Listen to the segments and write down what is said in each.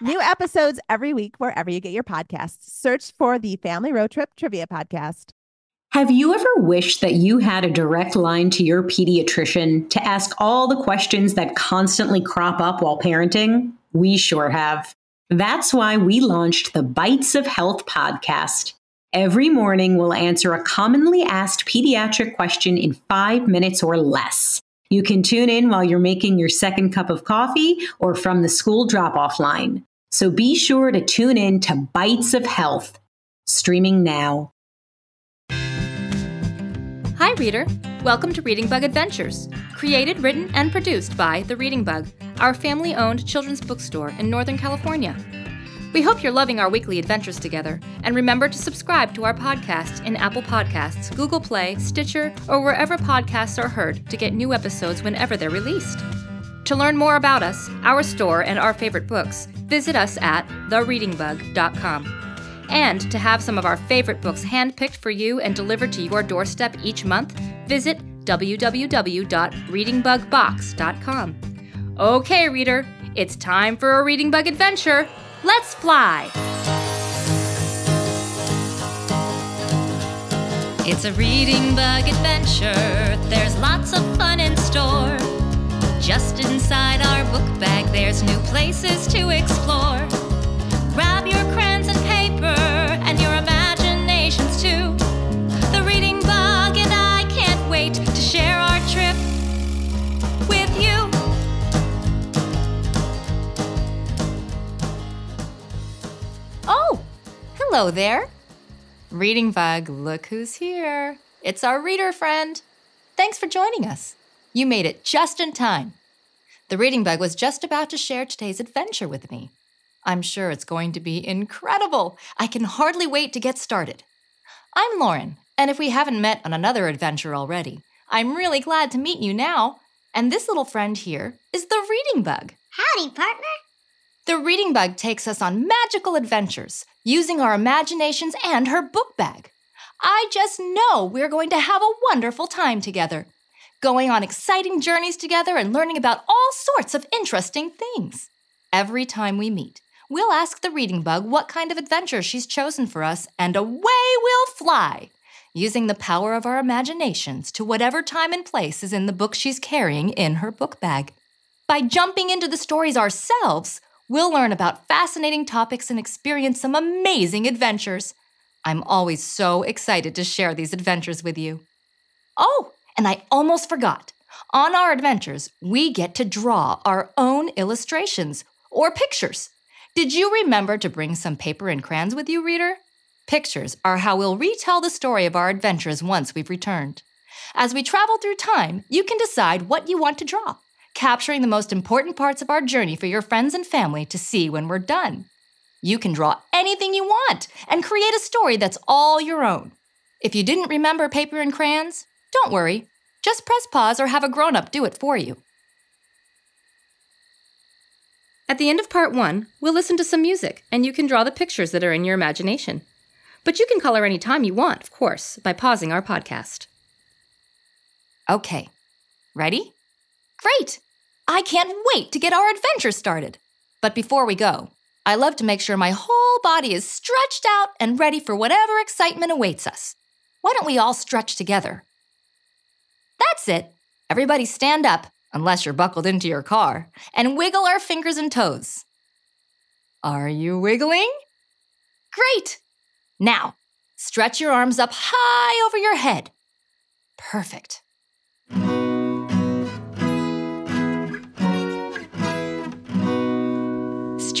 New episodes every week wherever you get your podcasts. Search for the Family Road Trip Trivia Podcast. Have you ever wished that you had a direct line to your pediatrician to ask all the questions that constantly crop up while parenting? We sure have. That's why we launched the Bites of Health podcast. Every morning, we'll answer a commonly asked pediatric question in five minutes or less. You can tune in while you're making your second cup of coffee or from the school drop off line. So be sure to tune in to Bites of Health, streaming now. Hi, reader. Welcome to Reading Bug Adventures, created, written, and produced by The Reading Bug, our family owned children's bookstore in Northern California. We hope you're loving our weekly adventures together, and remember to subscribe to our podcast in Apple Podcasts, Google Play, Stitcher, or wherever podcasts are heard to get new episodes whenever they're released. To learn more about us, our store, and our favorite books, visit us at thereadingbug.com. And to have some of our favorite books handpicked for you and delivered to your doorstep each month, visit www.readingbugbox.com. Okay, reader, it's time for a Reading Bug adventure. Let's fly! It's a reading bug adventure. There's lots of fun in store. Just inside our book bag, there's new places to explore. Grab your crayons hello there. Reading Bug, look who's here. It's our reader friend. Thanks for joining us. You made it just in time. The Reading Bug was just about to share today's adventure with me. I'm sure it's going to be incredible. I can hardly wait to get started. I'm Lauren, and if we haven't met on another adventure already, I'm really glad to meet you now. And this little friend here is the Reading Bug. Howdy, partner. The Reading Bug takes us on magical adventures using our imaginations and her book bag. I just know we're going to have a wonderful time together, going on exciting journeys together and learning about all sorts of interesting things. Every time we meet, we'll ask the Reading Bug what kind of adventure she's chosen for us, and away we'll fly, using the power of our imaginations to whatever time and place is in the book she's carrying in her book bag. By jumping into the stories ourselves, we'll learn about fascinating topics and experience some amazing adventures. I'm always so excited to share these adventures with you. Oh, and I almost forgot. On our adventures, we get to draw our own illustrations or pictures. Did you remember to bring some paper and crayons with you, reader? Pictures are how we'll retell the story of our adventures once we've returned. As we travel through time, you can decide what you want to draw, capturing the most important parts of our journey for your friends and family to see when we're done. You can draw anything you want and create a story that's all your own. If you didn't remember paper and crayons, don't worry. Just press pause or have a grown up do it for you. At the end of part one, we'll listen to some music and you can draw the pictures that are in your imagination. But you can color any time you want, of course, by pausing our podcast. Okay, ready? Great! I can't wait to get our adventure started. But before we go, I love to make sure my whole body is stretched out and ready for whatever excitement awaits us. Why don't we all stretch together? That's it. Everybody stand up, unless you're buckled into your car, and wiggle our fingers and toes. Are you wiggling? Great! Now, stretch your arms up high over your head. Perfect.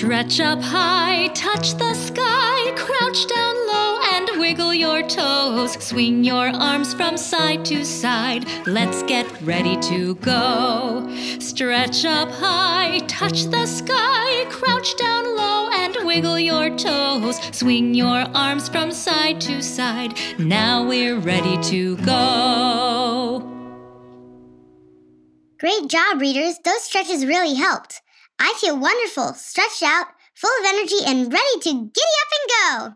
Stretch up high, touch the sky, crouch down low, and wiggle your toes. Swing your arms from side to side. Let's get ready to go. Stretch up high, touch the sky, crouch down low and wiggle your toes. Swing your arms from side to side. Now we're ready to go. Great job, readers. Those stretches really helped. I feel wonderful, stretched out, full of energy, and ready to giddy up and go.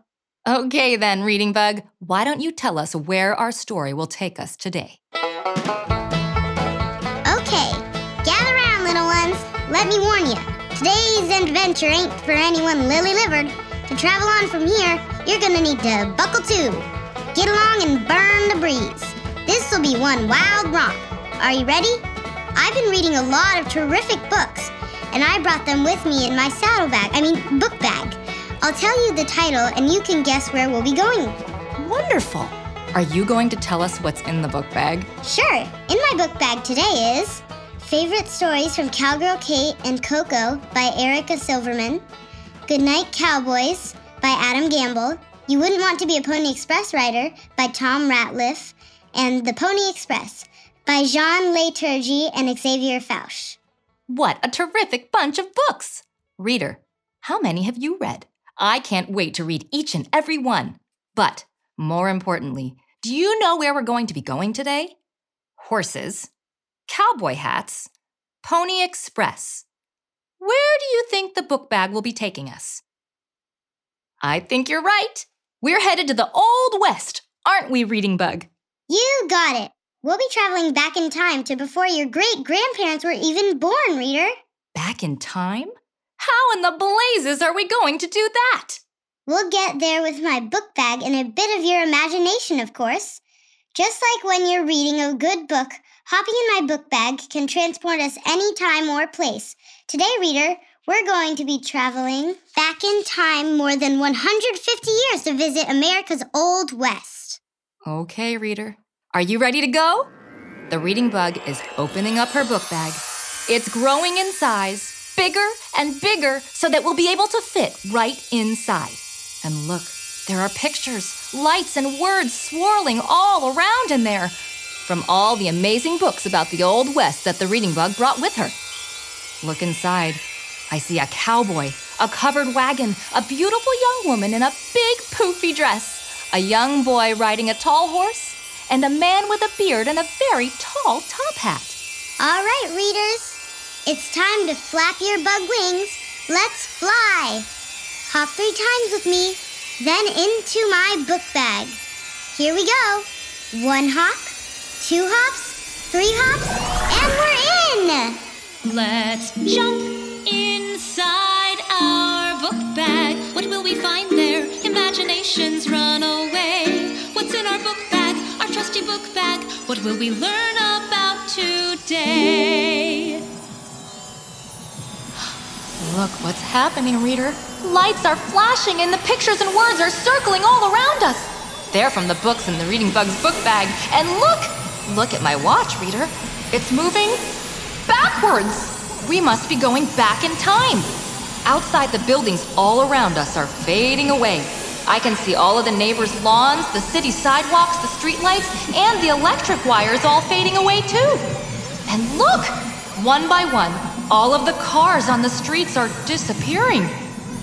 Okay, then, Reading Bug, why don't you tell us where our story will take us today? Okay, gather around, little ones. Let me warn you today's adventure ain't for anyone lily livered. To travel on from here, you're gonna need to buckle to. Get along and burn the breeze. This'll be one wild romp. Are you ready? I've been reading a lot of terrific books, and I brought them with me in my saddlebag, I mean, book bag. I'll tell you the title, and you can guess where we'll be going. Wonderful! Are you going to tell us what's in the book bag? Sure. In my book bag today is Favorite Stories from Cowgirl Kate and Coco by Erica Silverman, Goodnight Cowboys by Adam Gamble, You Wouldn't Want to Be a Pony Express Rider by Tom Ratliff, and The Pony Express by Jean Léturgie and Xavier Fauche. What a terrific bunch of books! Reader, how many have you read? I can't wait to read each and every one. But more importantly, do you know where we're going to be going today? Horses, cowboy hats, Pony Express. Where do you think the book bag will be taking us? I think you're right. We're headed to the Old West, aren't we, Reading Bug? You got it. We'll be traveling back in time to before your great grandparents were even born, reader. Back in time? How in the blazes are we going to do that? We'll get there with my book bag and a bit of your imagination, of course. Just like when you're reading a good book, hopping in my book bag can transport us any time or place. Today, reader, we're going to be traveling back in time more than 150 years to visit America's Old West. Okay, reader. Are you ready to go? The reading bug is opening up her book bag. It's growing in size, bigger and bigger, so that we'll be able to fit right inside. And look, there are pictures, lights, and words swirling all around in there from all the amazing books about the Old West that the reading bug brought with her. Look inside. I see a cowboy, a covered wagon, a beautiful young woman in a big poofy dress, a young boy riding a tall horse, and a man with a beard and a very tall top hat. All right, readers. It's time to flap your bug wings. Let's fly. Hop three times with me, then into my book bag. Here we go. One hop, two hops, three hops, and we're in. Let's jump inside our book bag. What will we find there? Imaginations run away. What's in our book bag? Trusty book bag. What will we learn about today? Look what's happening, reader. Lights are flashing and the pictures and words are circling all around us. They're from the books in the Reading Bug's book bag. And look! Look at my watch, reader. It's moving backwards. We must be going back in time. Outside, the buildings all around us are fading away, I can see all of the neighbors' lawns, the city sidewalks, the streetlights, and the electric wires all fading away too. And look! One by one, all of the cars on the streets are disappearing.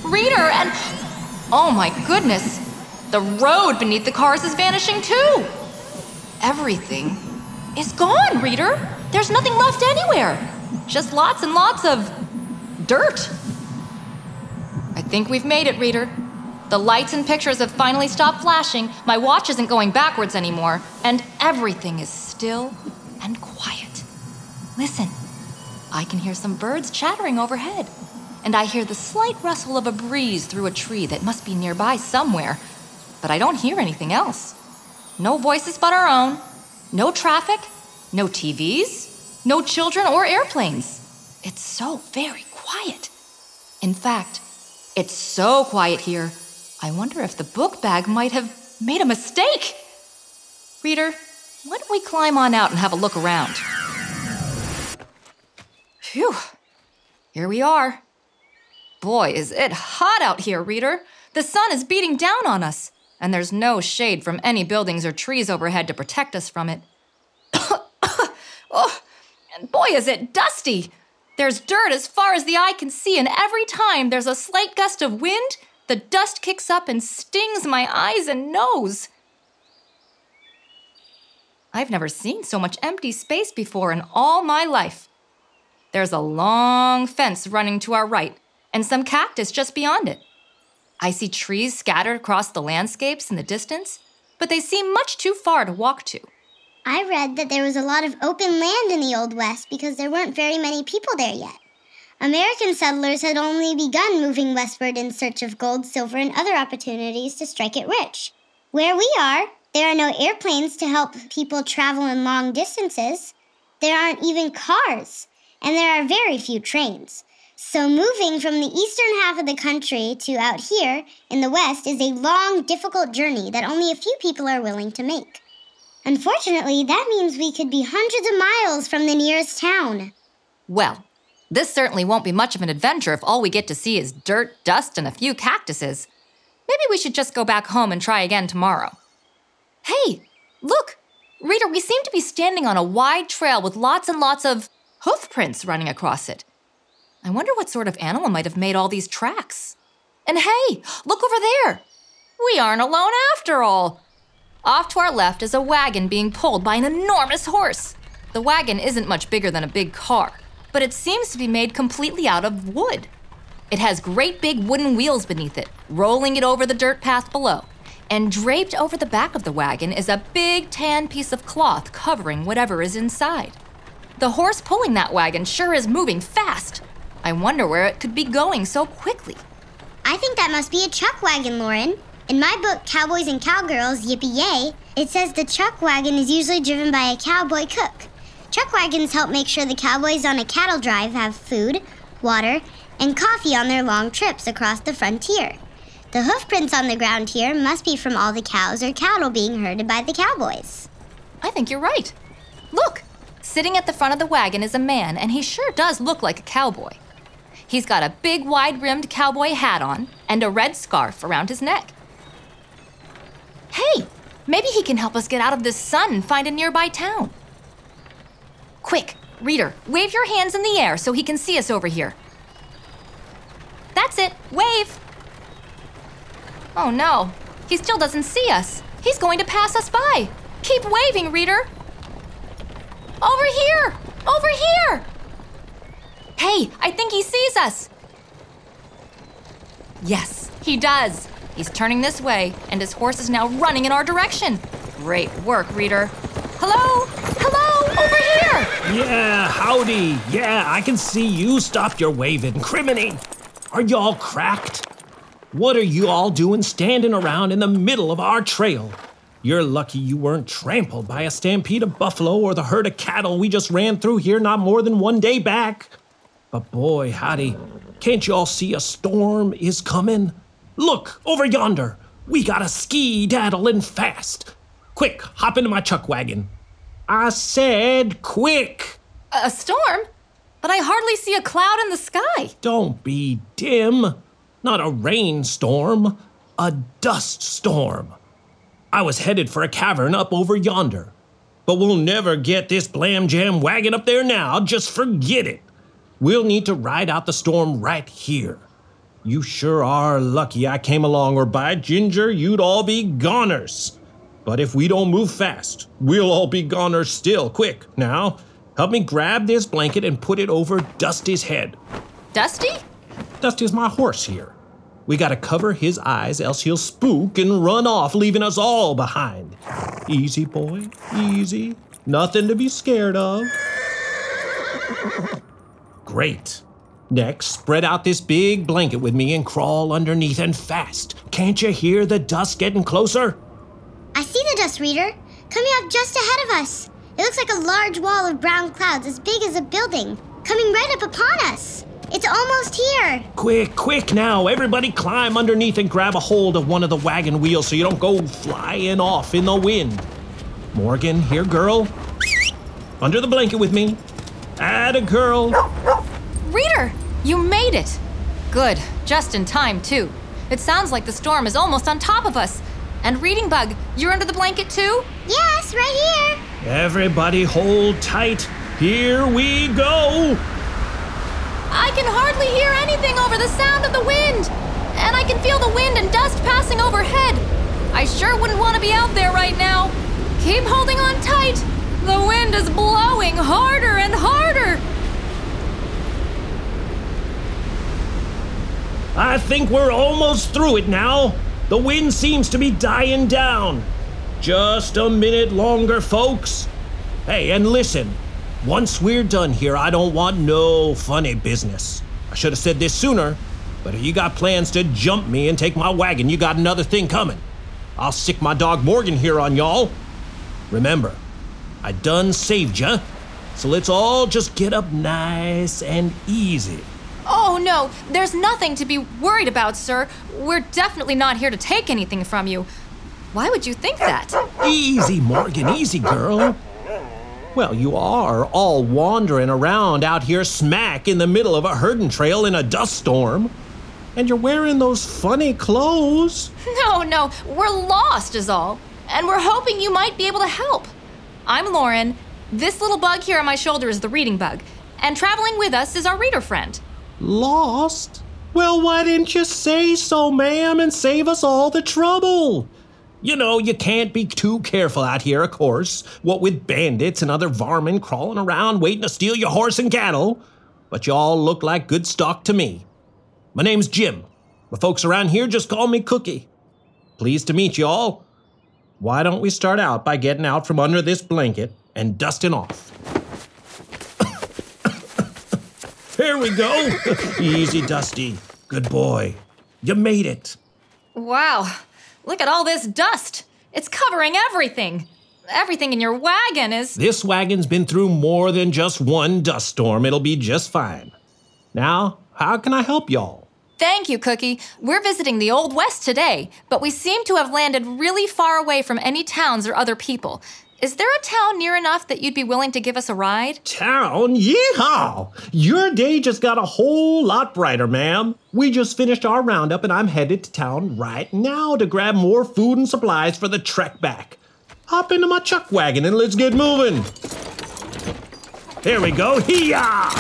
Reader, and oh my goodness, the road beneath the cars is vanishing too. Everything is gone, Reader. There's nothing left anywhere. Just lots and lots of dirt. I think we've made it, Reader. The lights and pictures have finally stopped flashing, my watch isn't going backwards anymore, and everything is still and quiet. Listen, I can hear some birds chattering overhead, and I hear the slight rustle of a breeze through a tree that must be nearby somewhere, but I don't hear anything else. No voices but our own, no traffic, no TVs, no children or airplanes. It's so very quiet. In fact, it's so quiet here I wonder if the book bag might have made a mistake. Reader, why don't we climb on out and have a look around? Phew, here we are. Boy, is it hot out here, reader. The sun is beating down on us. and there's no shade from any buildings or trees overhead to protect us from it. oh, and boy, is it dusty! There's dirt as far as the eye can see, and every time there's a slight gust of wind, the dust kicks up and stings my eyes and nose. I've never seen so much empty space before in all my life. There's a long fence running to our right, and some cactus just beyond it. I see trees scattered across the landscapes in the distance, but they seem much too far to walk to. I read that there was a lot of open land in the Old West because there weren't very many people there yet. American settlers had only begun moving westward in search of gold, silver, and other opportunities to strike it rich. Where we are, there are no airplanes to help people travel in long distances. There aren't even cars, and there are very few trains. So, moving from the eastern half of the country to out here in the west is a long, difficult journey that only a few people are willing to make. Unfortunately, that means we could be hundreds of miles from the nearest town. Well, this certainly won't be much of an adventure if all we get to see is dirt, dust, and a few cactuses. Maybe we should just go back home and try again tomorrow. Hey, look! Reader, we seem to be standing on a wide trail with lots and lots of hoof prints running across it. I wonder what sort of animal might have made all these tracks. And hey, look over there! We aren't alone after all. Off to our left is a wagon being pulled by an enormous horse. The wagon isn't much bigger than a big car but it seems to be made completely out of wood. It has great big wooden wheels beneath it, rolling it over the dirt path below. And draped over the back of the wagon is a big tan piece of cloth covering whatever is inside. The horse pulling that wagon sure is moving fast. I wonder where it could be going so quickly. I think that must be a chuck wagon, Lauren. In my book, Cowboys and Cowgirls Yippee Yay, it says the chuck wagon is usually driven by a cowboy cook. Chuck wagons help make sure the cowboys on a cattle drive have food, water, and coffee on their long trips across the frontier. The hoofprints on the ground here must be from all the cows or cattle being herded by the cowboys. I think you're right. Look, sitting at the front of the wagon is a man, and he sure does look like a cowboy. He's got a big, wide rimmed cowboy hat on and a red scarf around his neck. Hey, maybe he can help us get out of this sun and find a nearby town. Quick, reader, wave your hands in the air so he can see us over here. That's it, wave! Oh no, he still doesn't see us. He's going to pass us by. Keep waving, reader. Over here! Over here! Hey, I think he sees us. Yes, he does. He's turning this way, and his horse is now running in our direction. Great work, reader. Hello? Yeah, howdy. Yeah, I can see you stopped your waving. Criminy! Are y'all cracked? What are you all doing standing around in the middle of our trail? You're lucky you weren't trampled by a stampede of buffalo or the herd of cattle we just ran through here not more than one day back. But boy, howdy, can't y'all see a storm is coming? Look, over yonder. We got a ski daddling fast. Quick, hop into my chuck wagon. I said quick. A storm? But I hardly see a cloud in the sky. Don't be dim. Not a rainstorm, a dust storm. I was headed for a cavern up over yonder. But we'll never get this blam jam wagon up there now. Just forget it. We'll need to ride out the storm right here. You sure are lucky I came along, or by ginger, you'd all be goners. But if we don't move fast, we'll all be goners still. Quick, now, help me grab this blanket and put it over Dusty's head. Dusty? Dusty's my horse here. We gotta cover his eyes, else he'll spook and run off, leaving us all behind. Easy, boy, easy. Nothing to be scared of. Great. Next, spread out this big blanket with me and crawl underneath and fast. Can't you hear the dust getting closer? I see the dust reader coming up just ahead of us. It looks like a large wall of brown clouds as big as a building, coming right up upon us. It's almost here. Quick, quick now. Everybody climb underneath and grab a hold of one of the wagon wheels so you don't go flying off in the wind. Morgan, here, girl. Under the blanket with me. Add a girl. Reader, you made it. Good, just in time, too. It sounds like the storm is almost on top of us. And Reading Bug, you're under the blanket too? Yes, right here. Everybody hold tight. Here we go. I can hardly hear anything over the sound of the wind. And I can feel the wind and dust passing overhead. I sure wouldn't want to be out there right now. Keep holding on tight. The wind is blowing harder and harder. I think we're almost through it now. The wind seems to be dying down. Just a minute longer, folks. Hey, and listen. Once we're done here, I don't want no funny business. I should have said this sooner, but if you got plans to jump me and take my wagon, you got another thing coming. I'll sick my dog Morgan here on y'all. Remember, I done saved ya, so let's all just get up nice and easy. Oh no, there's nothing to be worried about, sir. We're definitely not here to take anything from you. Why would you think that? Easy, Morgan, easy, girl. Well, you are all wandering around out here smack in the middle of a herding trail in a dust storm. And you're wearing those funny clothes. No, no, we're lost, is all. And we're hoping you might be able to help. I'm Lauren. This little bug here on my shoulder is the reading bug. And traveling with us is our reader friend. Lost? Well, why didn't you say so, ma'am, and save us all the trouble? You know, you can't be too careful out here, of course, what with bandits and other varmin crawling around waiting to steal your horse and cattle. But you all look like good stock to me. My name's Jim. The folks around here just call me Cookie. Pleased to meet you all. Why don't we start out by getting out from under this blanket and dusting off? Here we go. Easy, Dusty. Good boy. You made it. Wow, look at all this dust. It's covering everything. Everything in your wagon is. This wagon's been through more than just one dust storm. It'll be just fine. Now, how can I help y'all? Thank you, Cookie. We're visiting the Old West today, but we seem to have landed really far away from any towns or other people. Is there a town near enough that you'd be willing to give us a ride? Town? Yeehaw! Your day just got a whole lot brighter, ma'am. We just finished our roundup and I'm headed to town right now to grab more food and supplies for the trek back. Hop into my chuck wagon and let's get moving. Here we go. Hee-yah!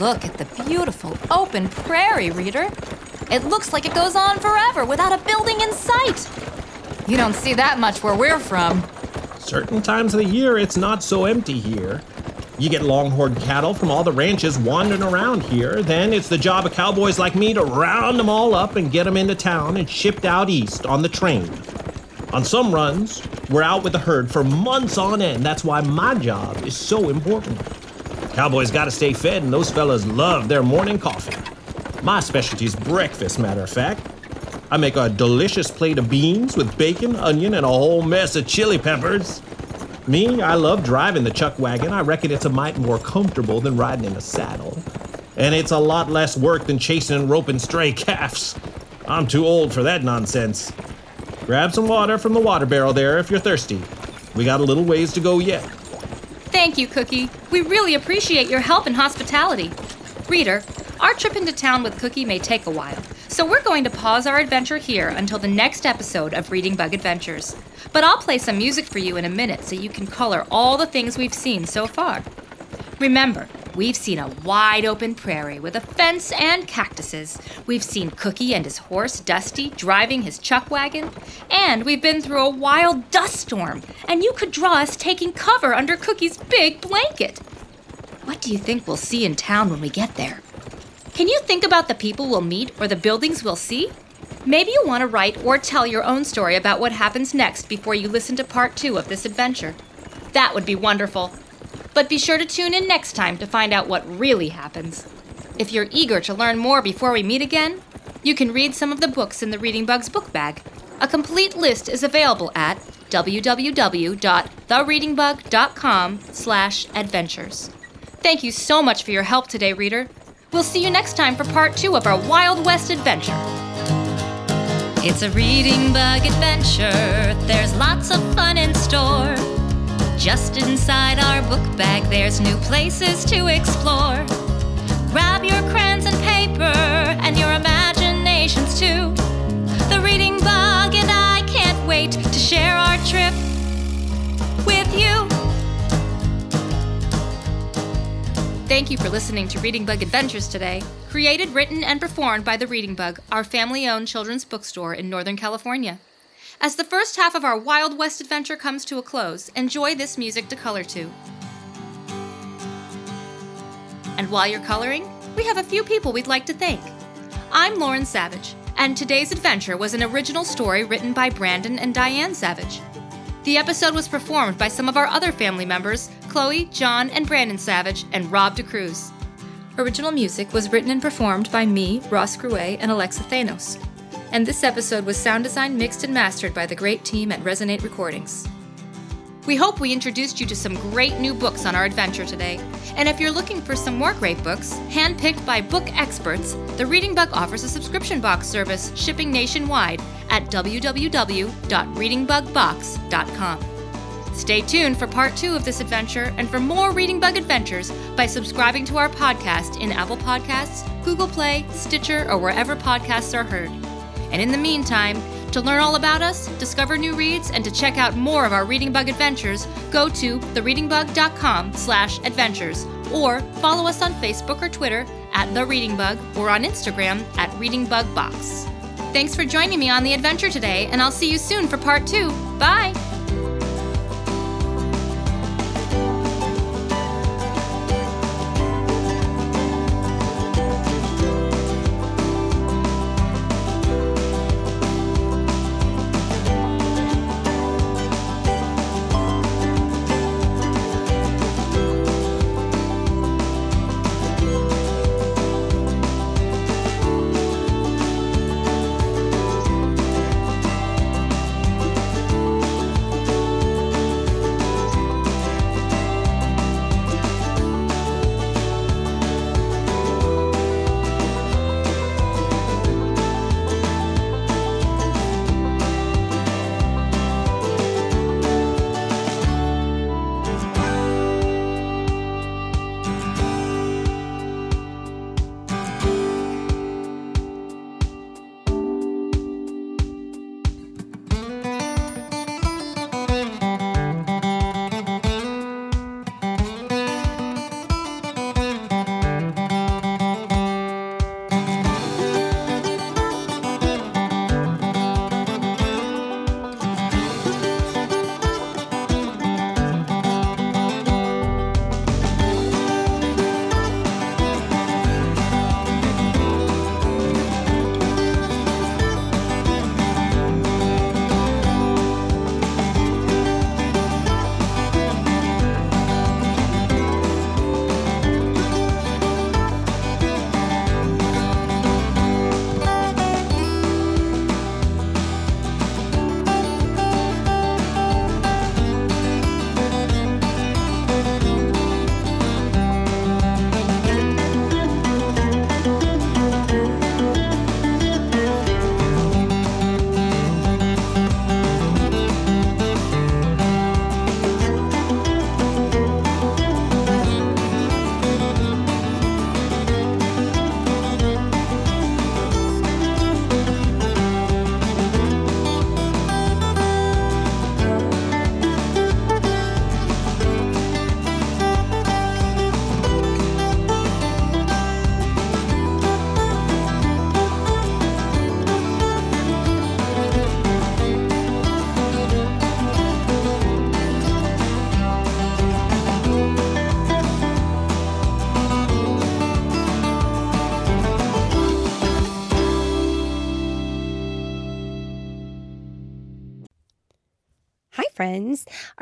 Look at the beautiful open prairie, reader. It looks like it goes on forever without a building in sight. You don't see that much where we're from. Certain times of the year, it's not so empty here. You get longhorn cattle from all the ranches wandering around here. Then it's the job of cowboys like me to round them all up and get them into town and shipped out east on the train. On some runs, we're out with the herd for months on end. That's why my job is so important. Cowboys gotta stay fed, and those fellas love their morning coffee. My specialty's breakfast, matter of fact. I make a delicious plate of beans with bacon, onion, and a whole mess of chili peppers. Me, I love driving the chuck wagon. I reckon it's a mite more comfortable than riding in a saddle. And it's a lot less work than chasing and roping stray calves. I'm too old for that nonsense. Grab some water from the water barrel there if you're thirsty. We got a little ways to go yet. Thank you, Cookie. We really appreciate your help and hospitality. Reader, our trip into town with Cookie may take a while, so we're going to pause our adventure here until the next episode of Reading Bug Adventures. But I'll play some music for you in a minute so you can color all the things we've seen so far. Remember, we've seen a wide open prairie with a fence and cactuses. We've seen Cookie and his horse, Dusty, driving his chuck wagon. And we've been through a wild dust storm, and you could draw us taking cover under Cookie's big blanket. What do you think we'll see in town when we get there? Can you think about the people we'll meet or the buildings we'll see? Maybe you want to write or tell your own story about what happens next before you listen to part two of this adventure. That would be wonderful. But be sure to tune in next time to find out what really happens. If you're eager to learn more before we meet again, you can read some of the books in the Reading Bugs book bag. A complete list is available at www.thereadingbug.com/adventures. Thank you so much for your help today, reader. We'll see you next time for part two of our Wild West adventure. It's a reading bug adventure. There's lots of fun in store. Just inside our book bag, there's new places to explore. Grab your crayons and paper and your imaginations too. The reading bug and I can't wait to share our trip with you. Thank you for listening to Reading Bug Adventures today. Created, written, and performed by The Reading Bug, our family owned children's bookstore in Northern California. As the first half of our Wild West adventure comes to a close, enjoy this music to color to. And while you're coloring, we have a few people we'd like to thank. I'm Lauren Savage, and today's adventure was an original story written by Brandon and Diane Savage. The episode was performed by some of our other family members Chloe, John, and Brandon Savage, and Rob DeCruz. Original music was written and performed by me, Ross Gruet, and Alexa Thanos. And this episode was sound designed, mixed, and mastered by the great team at Resonate Recordings. We hope we introduced you to some great new books on our adventure today. And if you're looking for some more great books, handpicked by book experts, the Reading Bug offers a subscription box service shipping nationwide at www.readingbugbox.com. Stay tuned for part two of this adventure and for more Reading Bug adventures by subscribing to our podcast in Apple Podcasts, Google Play, Stitcher, or wherever podcasts are heard. And in the meantime, to learn all about us, discover new reads, and to check out more of our Reading Bug adventures, go to thereadingbug.com slash adventures or follow us on Facebook or Twitter at The Reading Bug or on Instagram at Reading Bug Box. Thanks for joining me on the adventure today, and I'll see you soon for part two. Bye!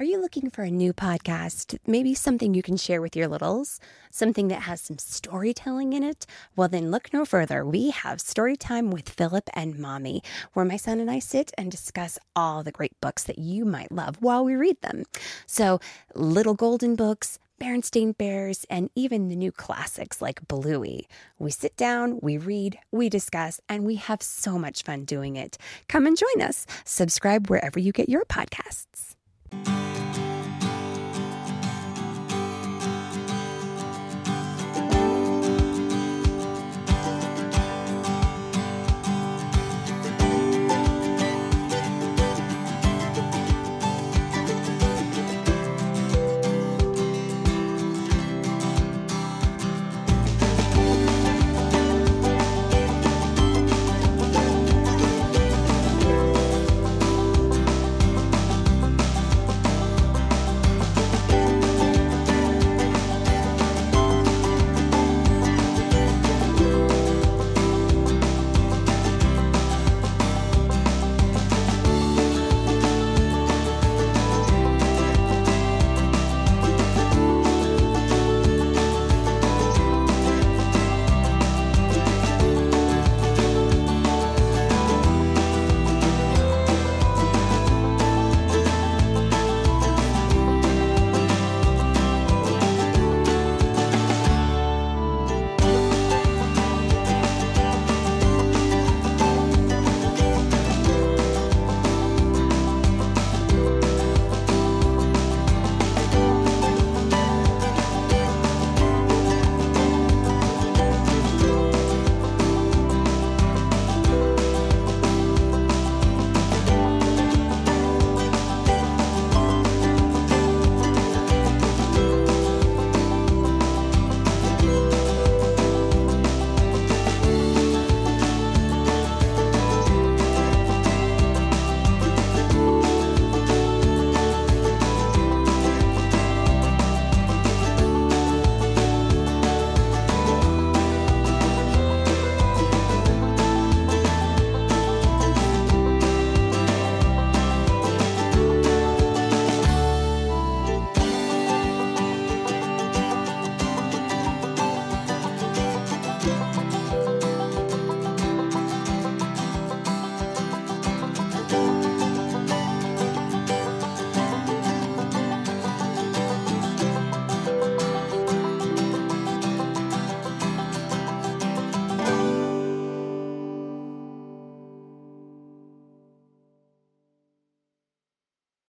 Are you looking for a new podcast? Maybe something you can share with your littles? Something that has some storytelling in it? Well, then look no further. We have Storytime with Philip and Mommy, where my son and I sit and discuss all the great books that you might love while we read them. So, Little Golden Books, Berenstain Bears, and even the new classics like Bluey. We sit down, we read, we discuss, and we have so much fun doing it. Come and join us. Subscribe wherever you get your podcasts.